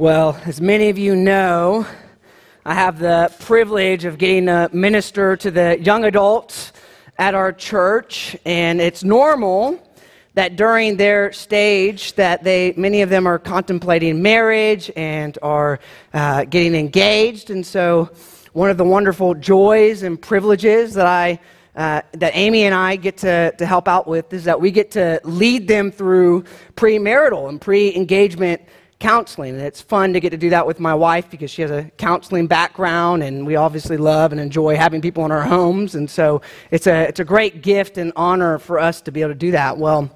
Well, as many of you know, I have the privilege of getting to minister to the young adults at our church, and it's normal that during their stage that they many of them are contemplating marriage and are uh, getting engaged and so one of the wonderful joys and privileges that i uh, that amy and i get to, to help out with is that we get to lead them through premarital and pre-engagement counseling. And it's fun to get to do that with my wife because she has a counseling background and we obviously love and enjoy having people in our homes. And so it's a, it's a great gift and honor for us to be able to do that. Well,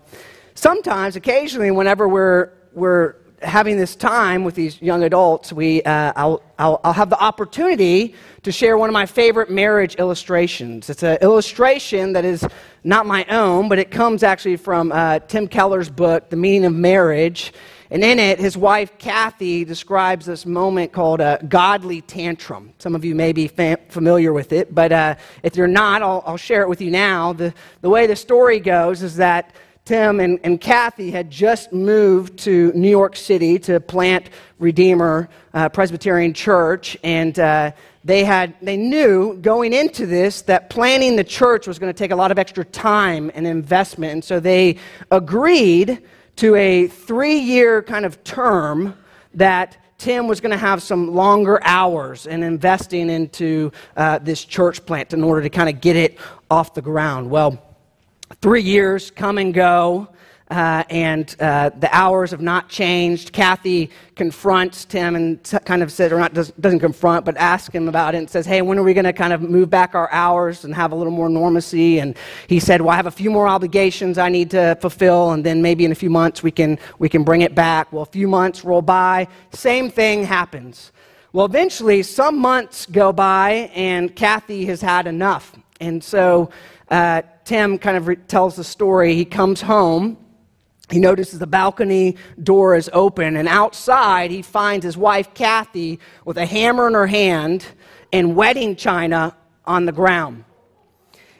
sometimes, occasionally, whenever we're, we're having this time with these young adults, we, uh, I'll, I'll, I'll, have the opportunity to share one of my favorite marriage illustrations. It's an illustration that is not my own, but it comes actually from uh, Tim Keller's book, The Meaning of Marriage. And in it, his wife, Kathy, describes this moment called a godly tantrum. Some of you may be fam- familiar with it, but uh, if you're not, I'll, I'll, share it with you now. The, the way the story goes is that Tim and, and Kathy had just moved to New York City to plant Redeemer uh, Presbyterian Church, and uh, they had they knew going into this that planning the church was going to take a lot of extra time and investment, and so they agreed to a three year kind of term that Tim was going to have some longer hours in investing into uh, this church plant in order to kind of get it off the ground. Well, three years come and go uh, and uh, the hours have not changed. Kathy confronts Tim and t- kind of says, or not does, doesn't confront, but asks him about it and says, "Hey, when are we going to kind of move back our hours and have a little more normacy?" And he said, "Well, I have a few more obligations I need to fulfill, and then maybe in a few months we can we can bring it back." Well, a few months roll by, same thing happens. Well, eventually, some months go by, and Kathy has had enough, and so. Uh, Tim kind of re- tells the story. He comes home he notices the balcony door is open, and outside he finds his wife, Kathy, with a hammer in her hand and wedding china on the ground.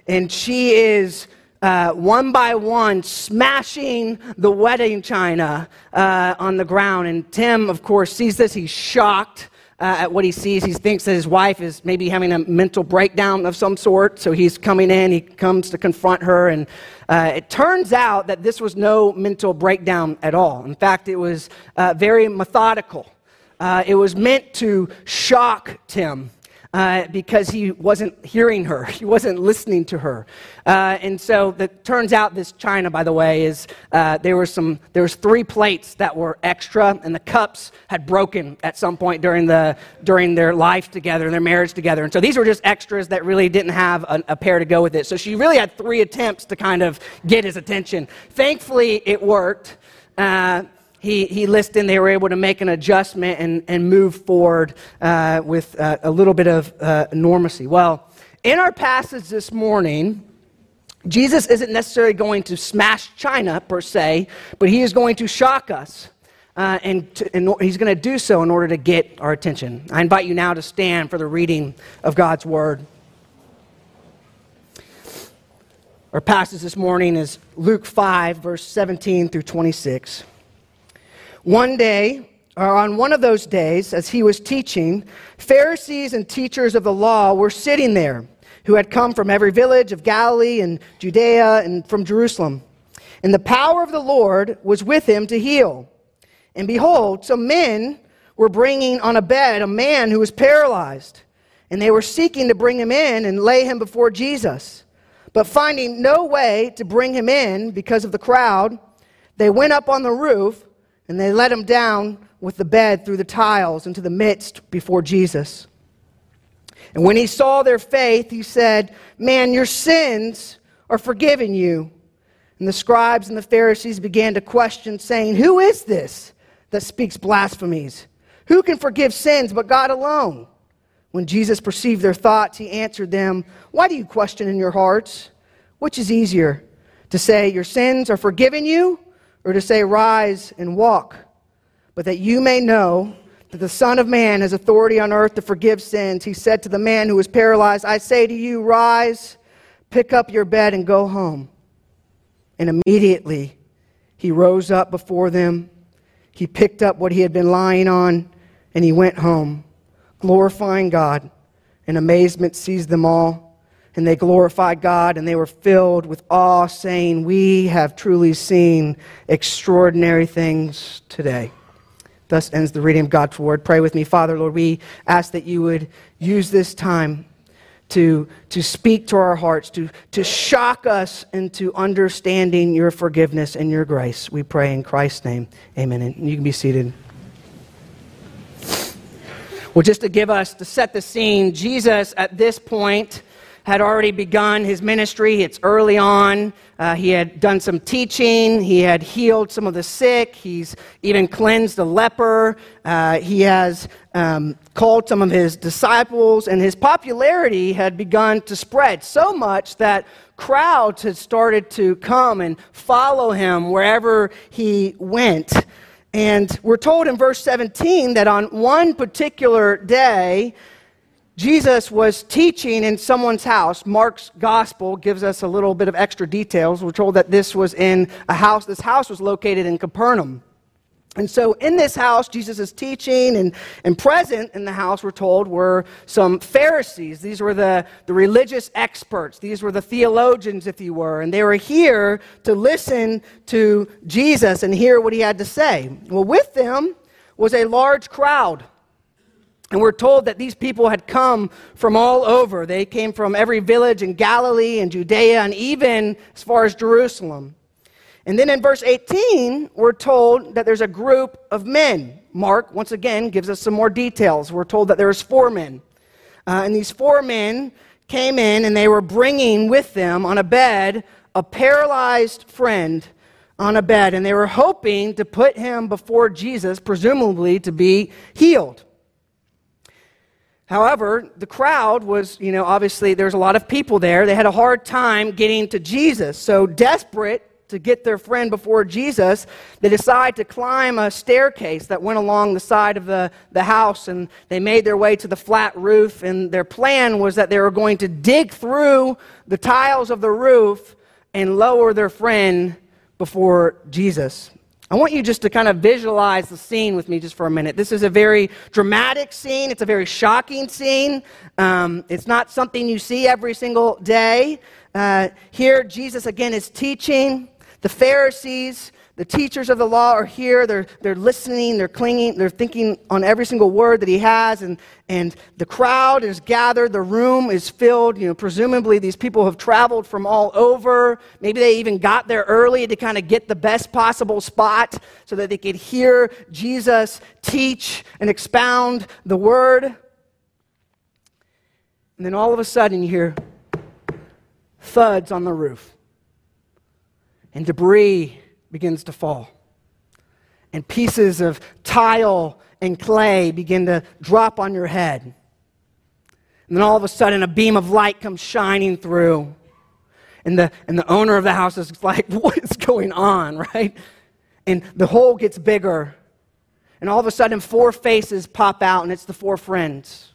And she is uh, one by one smashing the wedding china uh, on the ground. And Tim, of course, sees this. He's shocked uh, at what he sees. He thinks that his wife is maybe having a mental breakdown of some sort. So he's coming in, he comes to confront her. And uh, it turns out that this was no mental breakdown at all. In fact, it was uh, very methodical. Uh, it was meant to shock Tim uh, because he wasn't hearing her, he wasn't listening to her. Uh, and so it turns out this china, by the way, is uh, there were some there was three plates that were extra, and the cups had broken at some point during the during their life together, their marriage together. And so these were just extras that really didn't have a, a pair to go with it. So she really had three attempts to kind of get his attention. Thankfully, it worked. Uh, he, he listened, they were able to make an adjustment and, and move forward uh, with uh, a little bit of uh, normacy. Well, in our passage this morning, Jesus isn't necessarily going to smash China per se, but he is going to shock us. Uh, and, to, and, he's going to do so in order to get our attention. I invite you now to stand for the reading of God's word. Our passage this morning is Luke 5, verse 17 through 26. One day, or on one of those days, as he was teaching, Pharisees and teachers of the law were sitting there, who had come from every village of Galilee and Judea and from Jerusalem. And the power of the Lord was with him to heal. And behold, some men were bringing on a bed a man who was paralyzed. And they were seeking to bring him in and lay him before Jesus. But finding no way to bring him in because of the crowd, they went up on the roof and they let him down with the bed through the tiles into the midst before Jesus. And when he saw their faith, he said, Man, your sins are forgiven you. And the scribes and the Pharisees began to question, saying, Who is this that speaks blasphemies? Who can forgive sins but God alone? When Jesus perceived their thoughts, he answered them, Why do you question in your hearts? Which is easier, to say, Your sins are forgiven you? Or to say, Rise and walk, but that you may know that the Son of Man has authority on earth to forgive sins. He said to the man who was paralyzed, I say to you, Rise, pick up your bed, and go home. And immediately he rose up before them. He picked up what he had been lying on And he went home, glorifying God, and amazement seized them all. And they glorified God, and they were filled with awe, saying, We have truly seen extraordinary things today. Thus ends the reading of God's word. Pray with me, Father, Lord, we ask that you would use this time to, to speak to our hearts, to, to shock us into understanding your forgiveness and your grace. We pray in Christ's name. Amen. And you can be seated. Well, just to give us, to set the scene, Jesus at this point had already begun his ministry. It's early on. Uh, he had done some teaching. He had healed some of the sick. He's even cleansed a leper. Uh, he has um, called some of his disciples, and his popularity had begun to spread so much that crowds had started to come and follow him wherever he went. And we're told in verse 17 that on one particular day, Jesus was teaching in someone's house. Mark's gospel gives us a little bit of extra details. We're told that this was in a house. This house was located in Capernaum. And so, in this house, Jesus is teaching, and, and present in the house, we're told, were some Pharisees. These were the, the religious experts. These were the theologians, if you were. And they were here to listen to Jesus and hear what he had to say. Well, with them was a large crowd. And we're told that these people had come from all over. They came from every village in Galilee and Judea and even as far as Jerusalem. And then in verse 18, we're told that there's a group of men. Mark, once again, gives us some more details. We're told that there's four men. Uh, and these four men came in and they were bringing with them on a bed a paralyzed friend on a bed. And they were hoping to put him before Jesus, presumably to be healed. However, the crowd was, you know, obviously there's a lot of people there. They had a hard time getting to Jesus. So, desperate to get their friend before Jesus, they decide to climb a staircase that went along the side of the, the house and they made their way to the flat roof. And their plan was that they were going to dig through the tiles of the roof and lower their friend before Jesus. I want you just to kind of visualize the scene with me just for a minute. This is a very dramatic scene. It's a very shocking scene. Um, it's not something you see every single day. Uh, here, Jesus again is teaching. The Pharisees the teachers of the law are here. They're, they're listening, they're clinging, they're thinking on every single word that he has. And, and the crowd is gathered, the room is filled. You know, presumably these people have traveled from all over. Maybe they even got there early to kind of get the best possible spot so that they could hear Jesus teach and expound the word. And then all of a sudden you hear thuds on the roof and debris begins to fall. And pieces of tile and clay begin to drop on your head. And then all of a sudden, a beam of light comes shining through. And the, and the owner of the house is like, What is going on, right? And the hole gets bigger. And all of a sudden, four faces pop out, and it's the four friends.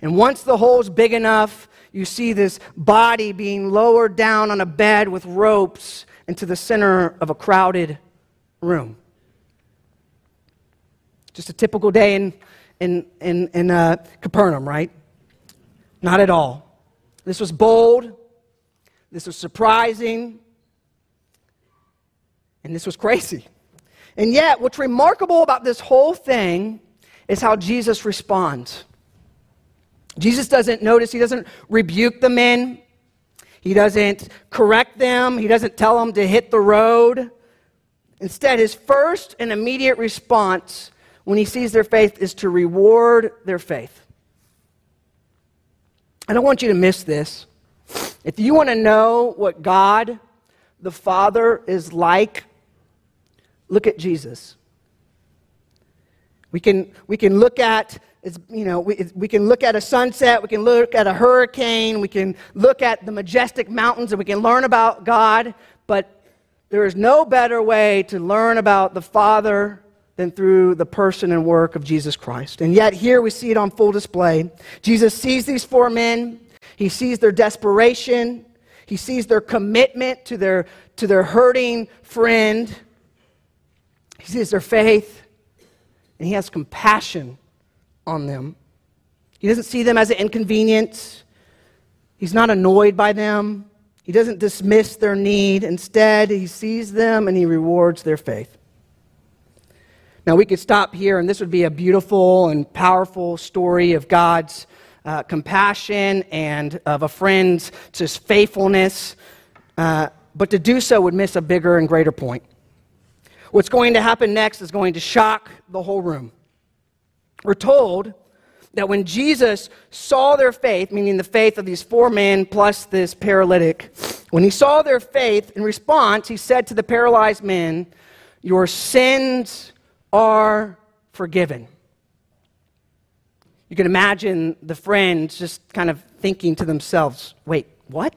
And once the hole's big enough, you see this body being lowered down on a bed with ropes into the center of a crowded room. Just a typical day in, in, in, in uh, Capernaum, right? Not at all. This was bold, this was surprising, and this was crazy. And yet, what's remarkable about this whole thing is how Jesus responds. Jesus doesn't notice, he doesn't rebuke the men, he doesn't correct them, he doesn't tell them to hit the road. Instead, his first and immediate response when he sees their faith is to reward their faith. I don't want you to miss this. If you want to know what God the Father is like, look at Jesus. We can, we can look at it's, you know, we, we can look at a sunset, we can look at a hurricane, we can look at the majestic mountains, and we can learn about God, but there is no better way to learn about the Father than through the person and work of Jesus Christ. And yet, here we see it on full display. Jesus sees these four men, he sees their desperation, he sees their commitment to their, to their hurting friend, he sees their faith, and he has compassion on them. He doesn't see them as an inconvenience. He's not annoyed by them. He doesn't dismiss their need. Instead, he sees them and he rewards their faith. Now, we could stop here, and this would be a beautiful and powerful story of God's uh, compassion and of a friend's just faithfulness. Uh, but to do so would miss a bigger and greater point. What's going to happen next is going to shock the whole room. We're told that when Jesus saw their faith, meaning the faith of these four men plus this paralytic, when he saw their faith in response, he said to the paralyzed men, Your sins are forgiven. You can imagine the friends just kind of thinking to themselves, Wait, what?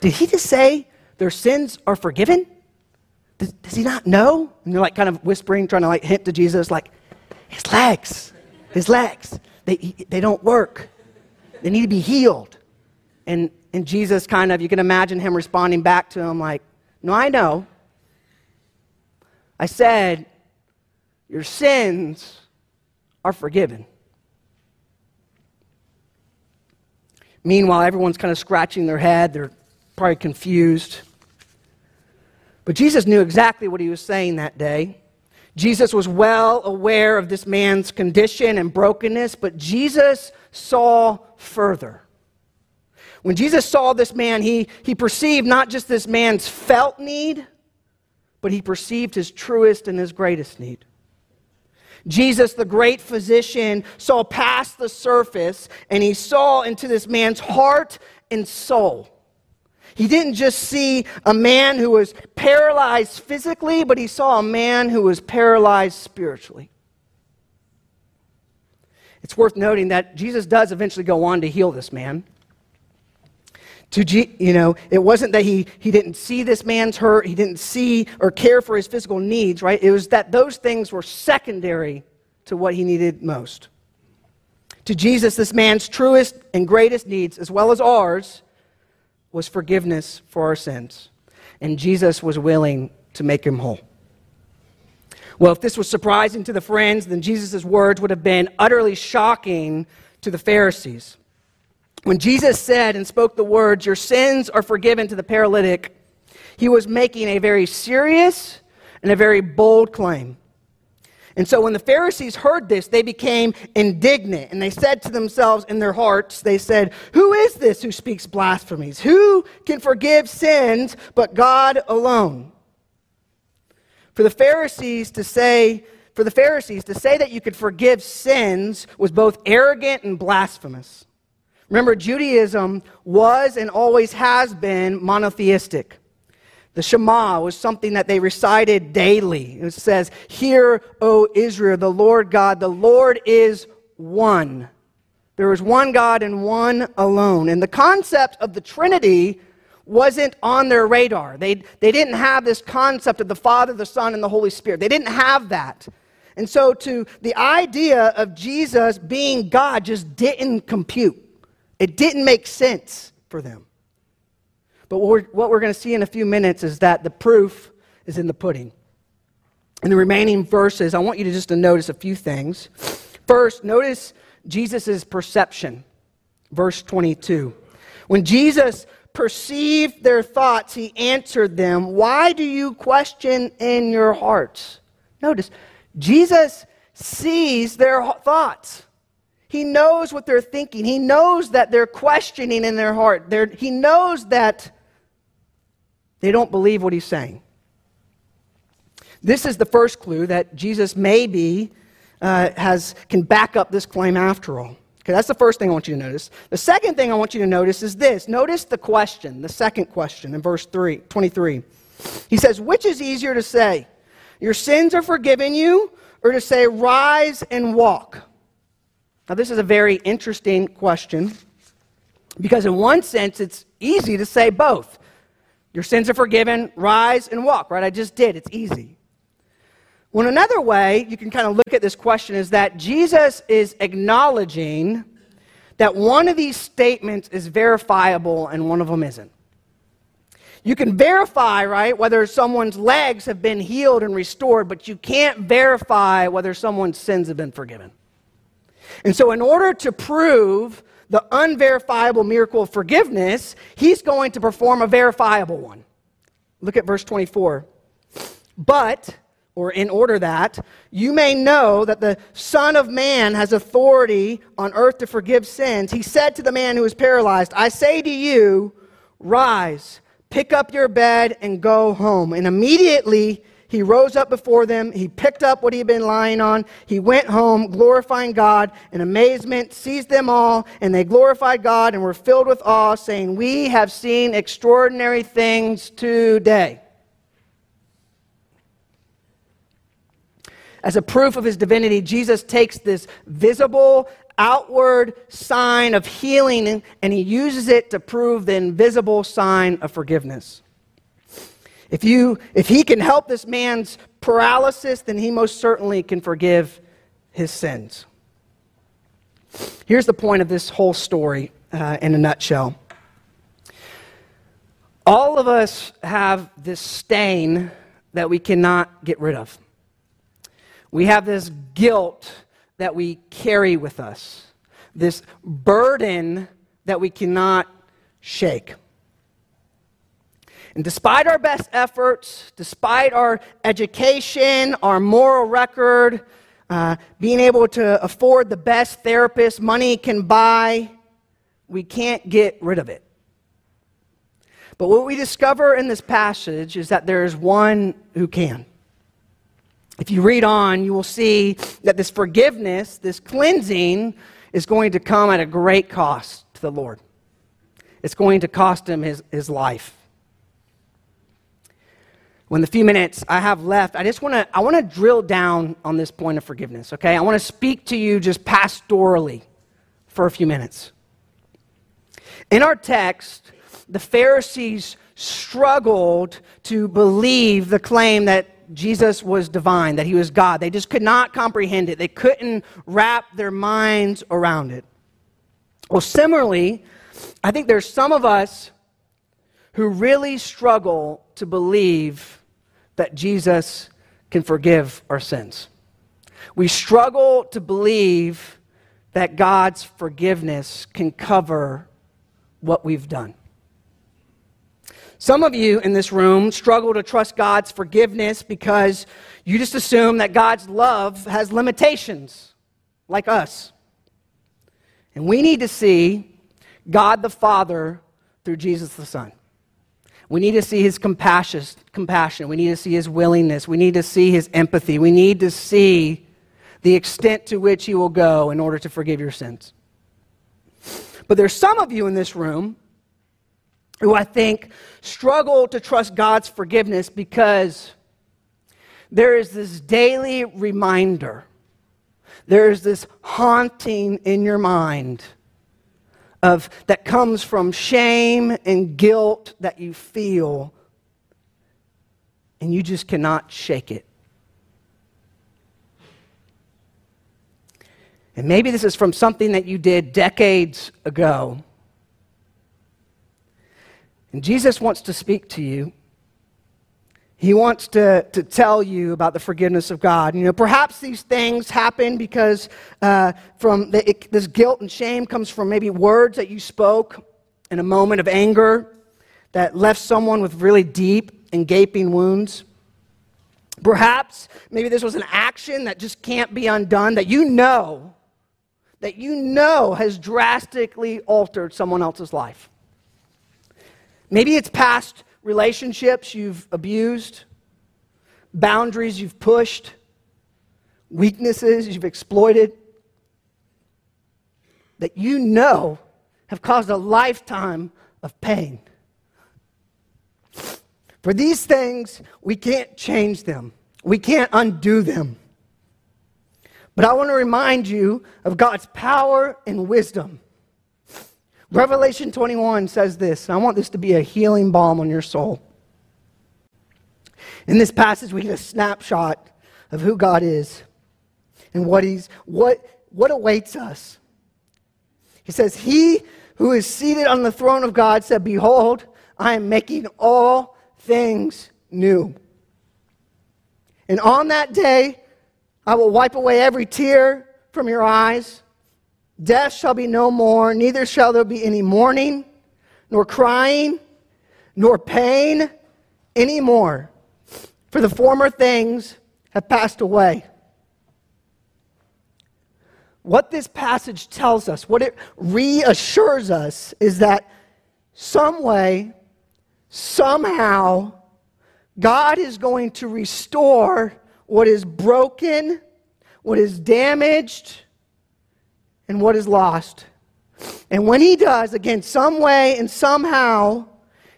Did he just say their sins are forgiven? Does, does he not know? And they're like kind of whispering, trying to like hint to Jesus, like, his legs, his legs, they, they don't work. They need to be healed. And, and Jesus kind of, you can imagine him responding back to him like, No, I know. I said, Your sins are forgiven. Meanwhile, everyone's kind of scratching their head. They're probably confused. But Jesus knew exactly what he was saying that day. Jesus was well aware of this man's condition and brokenness, but Jesus saw further. When Jesus saw this man, he, he perceived not just this man's felt need, but he perceived his truest and his greatest need. Jesus, the great physician, saw past the surface and he saw into this man's heart and soul. He didn't just see a man who was paralyzed physically, but he saw a man who was paralyzed spiritually. It's worth noting that Jesus does eventually go on to heal this man. To, you know, it wasn't that he, he didn't see this man's hurt, he didn't see or care for his physical needs, right? It was that those things were secondary to what he needed most. To Jesus, this man's truest and greatest needs, as well as ours, was forgiveness for our sins. And Jesus was willing to make him whole. Well, if this was surprising to the friends, then Jesus' words would have been utterly shocking to the Pharisees. When Jesus said and spoke the words, Your sins are forgiven to the paralytic, he was making a very serious and a very bold claim. And so when the Pharisees heard this, they became indignant and they said to themselves in their hearts, they said, Who is this who speaks blasphemies? Who can forgive sins but God alone? For the Pharisees to say, for the Pharisees to say that you could forgive sins was both arrogant and blasphemous. Remember, Judaism was and always has been monotheistic. The Shema was something that they recited daily. It says, Hear, O Israel, the Lord God, the Lord is one. There is one God and one alone. And the concept of the Trinity wasn't on their radar. They, they didn't have this concept of the Father, the Son, and the Holy Spirit. They didn't have that. And so, to the idea of Jesus being God just didn't compute. It didn't make sense for them. But what we're, what we're going to see in a few minutes is that the proof is in the pudding. In the remaining verses, I want you to just to notice a few things. First, notice Jesus' perception. Verse 22. When Jesus perceived their thoughts, he answered them, Why do you question in your hearts? Notice, Jesus sees their thoughts. He knows what they're thinking. He knows that they're questioning in their heart. They're, he knows that they don't believe what he's saying. This is the first clue that Jesus maybe uh, has, can back up this claim after all. Okay, that's the first thing I want you to notice. The second thing I want you to notice is this. Notice the question, the second question in verse 3, 23. He says, Which is easier to say, Your sins are forgiven you, or to say, Rise and walk? Now, this is a very interesting question because, in one sense, it's easy to say both. Your sins are forgiven, rise and walk, right? I just did. It's easy. Well, another way you can kind of look at this question is that Jesus is acknowledging that one of these statements is verifiable and one of them isn't. You can verify, right, whether someone's legs have been healed and restored, but you can't verify whether someone's sins have been forgiven. And so, in order to prove the unverifiable miracle of forgiveness, he's going to perform a verifiable one. Look at verse 24. But, or in order that, you may know that the Son of Man has authority on earth to forgive sins, he said to the man who was paralyzed, I say to you, rise Pick up your bed and go home. And immediately he rose up before them. He picked up what he had been lying on. He went home, glorifying God. In amazement, seized them all, and they glorified God and were filled with awe, saying, We have seen extraordinary things today. As a proof of his divinity, Jesus takes this visible outward sign of healing, and he uses it to prove the invisible sign of forgiveness. If, you, if he can help this man's paralysis, then he most certainly can forgive his sins. Here's the point of this whole story uh, in a nutshell. All of us have this stain that we cannot get rid of. We have this guilt that we carry with us, this burden that we cannot shake. And despite our best efforts, despite our education, our moral record, uh, being able to afford the best therapist money can buy, we can't get rid of it. But what we discover in this passage is that there is one who can. If you read on, you will see that this forgiveness, this cleansing, is going to come at a great cost to the Lord. It's going to cost him his, his life. When the few minutes I have left, I just want to I want to drill down on this point of forgiveness, okay? I want to speak to you just pastorally for a few minutes. In our text, the Pharisees struggled to believe the claim that Jesus was divine, that he was God. They just could not comprehend it, they couldn't wrap their minds around it. Well, similarly, I think there's some of us who really struggle to believe that Jesus can forgive our sins. We struggle to believe that God's forgiveness can cover what we've done. Some of you in this room struggle to trust God's forgiveness because you just assume that God's love has limitations, like us. And we need to see God the Father through Jesus the Son. We need to see his compassion. We need to see his willingness. We need to see his empathy. We need to see the extent to which he will go in order to forgive your sins. But there's some of you in this room who I think struggle to trust God's forgiveness because there is this daily reminder, there is this haunting in your mind of that comes from shame and guilt that you feel and you just cannot shake it. And maybe this is from something that you did decades ago and Jesus wants to speak to you. He wants to, to tell you about the forgiveness of God. You know, perhaps these things happen because uh, from the, it, this guilt and shame comes from maybe words that you spoke in a moment of anger that left someone with really deep and gaping wounds. Perhaps maybe this was an action that just can't be undone that you know, that you know has drastically altered someone else's life. Maybe it's past relationships you've abused, boundaries you've pushed, weaknesses you've exploited that you know have caused a lifetime of pain. For these things, we can't change them, we can't undo them. But I want to remind you of God's power and wisdom Revelation 21 says this, and I want this to be a healing balm on your soul. In this passage, we get a snapshot of who God is and what, he's, what, what awaits us. He says, He who is seated on the throne of God said, Behold, I am making all things new. And on that day, I will wipe away every tear from your eyes. Death shall be no more, neither shall there be any mourning, nor crying, nor pain anymore. For the former things have passed away. What this passage tells us, what it reassures us, is that some way, somehow, God is going to restore what is broken, what is damaged, and what is lost. And when He does, again, some way and somehow,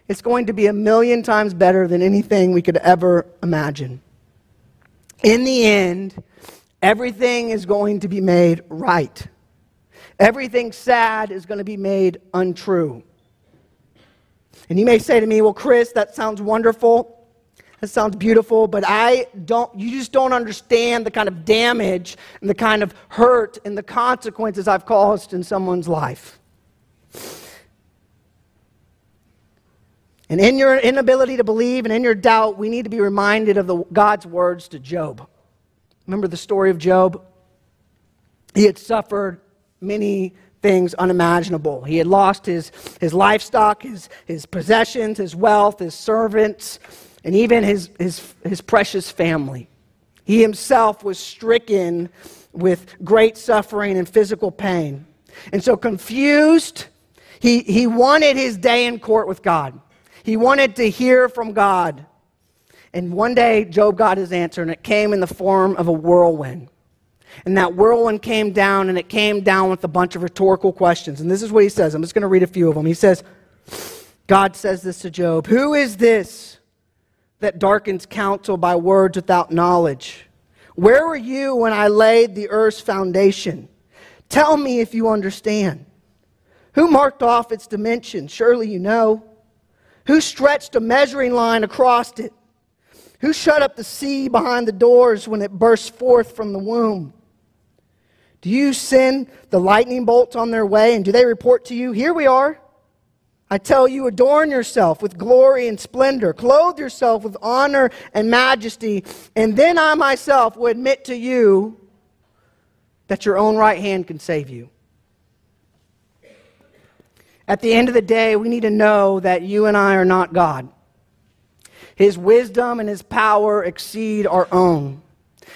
it's going to be a million times better than anything we could ever imagine. In the end, everything is going to be made right. Everything sad is going to be made untrue. And you may say to me, Well, Chris, that sounds wonderful. That sounds beautiful, but I don't, you just don't understand the kind of damage and the kind of hurt and the consequences I've caused in someone's life. And in your inability to believe and in your doubt, we need to be reminded of the, God's words to Job. Remember the story of Job? He had suffered many things unimaginable. He had lost his, his livestock, his, his possessions, his wealth, his servants, and even his, his, his precious family. He himself was stricken with great suffering and physical pain. And so, confused, he, he wanted his day in court with God. He wanted to hear from God. And one day, Job got his answer, and it came in the form of a whirlwind. And that whirlwind came down, and it came down with a bunch of rhetorical questions. And this is what he says. I'm just going to read a few of them. He says, God says this to Job Who is this that darkens counsel by words without knowledge? Where were you when I laid the earth's foundation? Tell me if you understand. Who marked off its dimensions? Surely you know. Who stretched a measuring line across it? Who shut up the sea behind the doors when it burst forth from the womb? Do you send the lightning bolts on their way, and do they report to you, Here we are? I tell you, adorn yourself with glory and splendor, clothe yourself with honor and majesty, and then I myself will admit to you that your own right hand can save you. At the end of the day, we need to know that you and I are not God. His wisdom and his power exceed our own.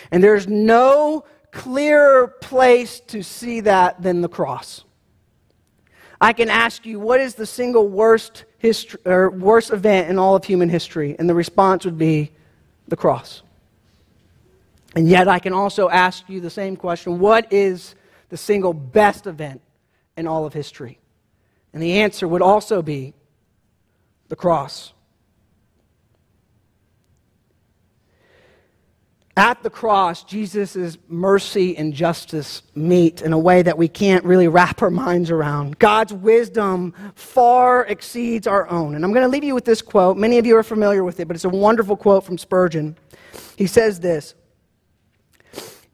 And there's no clearer place to see that than the cross. I can ask you, what is the single worst, history, or worst event in all of human history? And the response would be the cross. And yet, I can also ask you the same question what is the single best event in all of history? And the answer would also be the cross. At the cross, Jesus' mercy and justice meet in a way that we can't really wrap our minds around. God's wisdom far exceeds our own. And I'm going to leave you with this quote. Many of you are familiar with it, but it's a wonderful quote from Spurgeon. He says this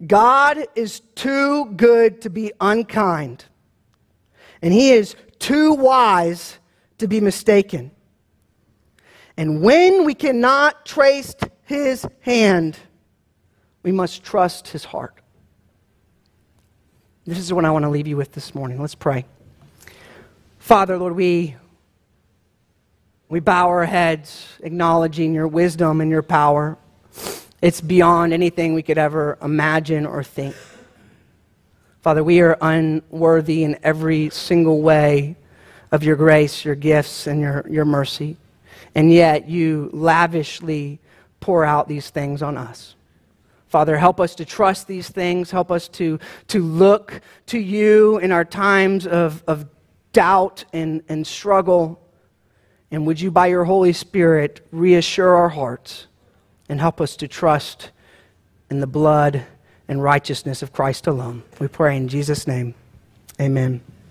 God is too good to be unkind, and He is too wise to be mistaken. And when we cannot trace his hand, we must trust his heart. This is what I want to leave you with this morning. Let's pray. Father, Lord, we, we bow our heads acknowledging your wisdom and your power. It's beyond anything we could ever imagine or think. Father, we are unworthy in every single way of your grace, your gifts, and your, your mercy. And yet you lavishly pour out these things on us. Father, help us to trust these things. Help us to, to look to you in our times of, of doubt and, and struggle. And would you, by your Holy Spirit, reassure our hearts and help us to trust in the blood and righteousness of Christ alone. We pray in Jesus' name. Amen.